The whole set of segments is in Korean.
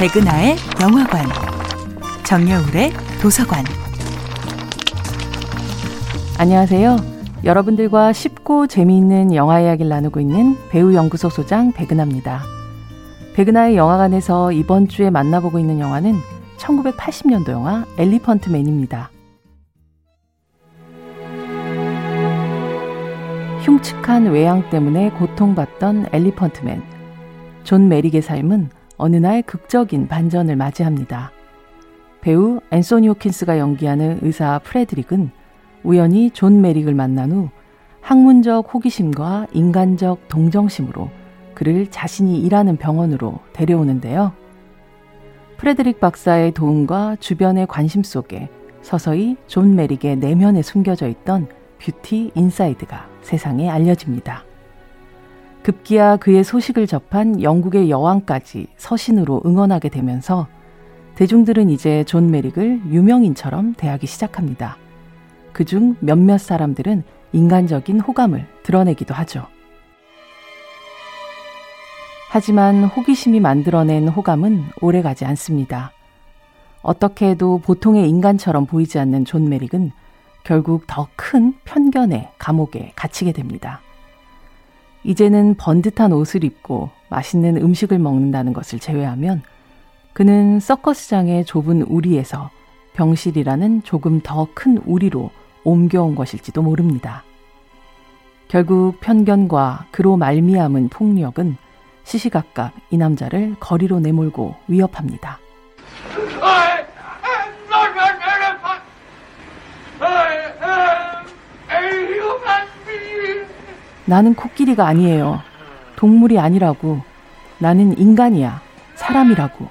백은하의 영화관, 정여울의 도서관. 안녕하세요. 여러분들과 쉽고 재미있는 영화 이야기를 나누고 있는 배우 연구소 소장 백은하입니다. 백은하의 영화관에서 이번 주에 만나보고 있는 영화는 1980년도 영화 엘리펀트 맨입니다. 흉측한 외양 때문에 고통받던 엘리펀트맨. 존 메릭의 삶은 어느 날 극적인 반전을 맞이합니다. 배우 앤소니 호킨스가 연기하는 의사 프레드릭은 우연히 존 메릭을 만난 후 학문적 호기심과 인간적 동정심으로 그를 자신이 일하는 병원으로 데려오는데요. 프레드릭 박사의 도움과 주변의 관심 속에 서서히 존 메릭의 내면에 숨겨져 있던 beauty inside가 세상에 알려집니다. 급기야 그의 소식을 접한 영국의 여왕까지 서신으로 응원하게 되면서 대중들은 이제 존 메릭을 유명인처럼 대하기 시작합니다. 그중 몇몇 사람들은 인간적인 호감을 드러내기도 하죠. 하지만 호기심이 만들어낸 호감은 오래가지 않습니다. 어떻게 해도 보통의 인간처럼 보이지 않는 존 메릭은 결국 더 큰 편견의 감옥에 갇히게 됩니다. 이제는 번듯한 옷을 입고 맛있는 음식을 먹는다는 것을 제외하면 그는 서커스장의 좁은 우리에서 병실이라는 조금 더 큰 우리로 옮겨온 것일지도 모릅니다. 결국 편견과 그로 말미암은 폭력은 시시각각 이 남자를 거리로 내몰고 위협합니다. 나는 코끼리가 아니에요. 동물이 아니라고. 나는 인간이야. 사람이라고.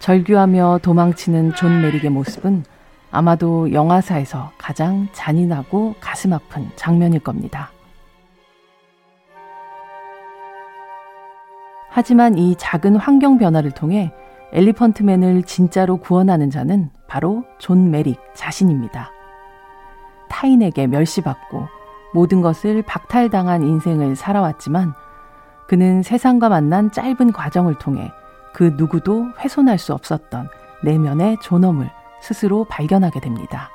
절규하며 도망치는 존 메릭의 모습은 아마도 영화사에서 가장 잔인하고 가슴 아픈 장면일 겁니다. 하지만 이 작은 환경 변화를 통해 Elephant Man을 진짜로 구원하는 자는 바로 존 메릭 자신입니다. 타인에게 멸시받고 모든 것을 박탈당한 인생을 살아왔지만 그는 세상과 만난 짧은 과정을 통해 그 누구도 훼손할 수 없었던 내면의 존엄을 스스로 발견하게 됩니다.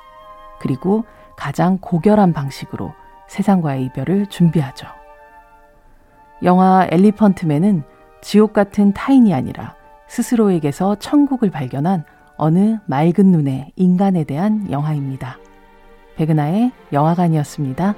그리고 가장 고결한 방식으로 세상과의 이별을 준비하죠. 영화 엘리펀트맨은 지옥 같은 타인이 아니라 스스로에게서 천국을 발견한 어느 맑은 눈의 인간에 대한 영화입니다. 백은하의 영화관이었습니다.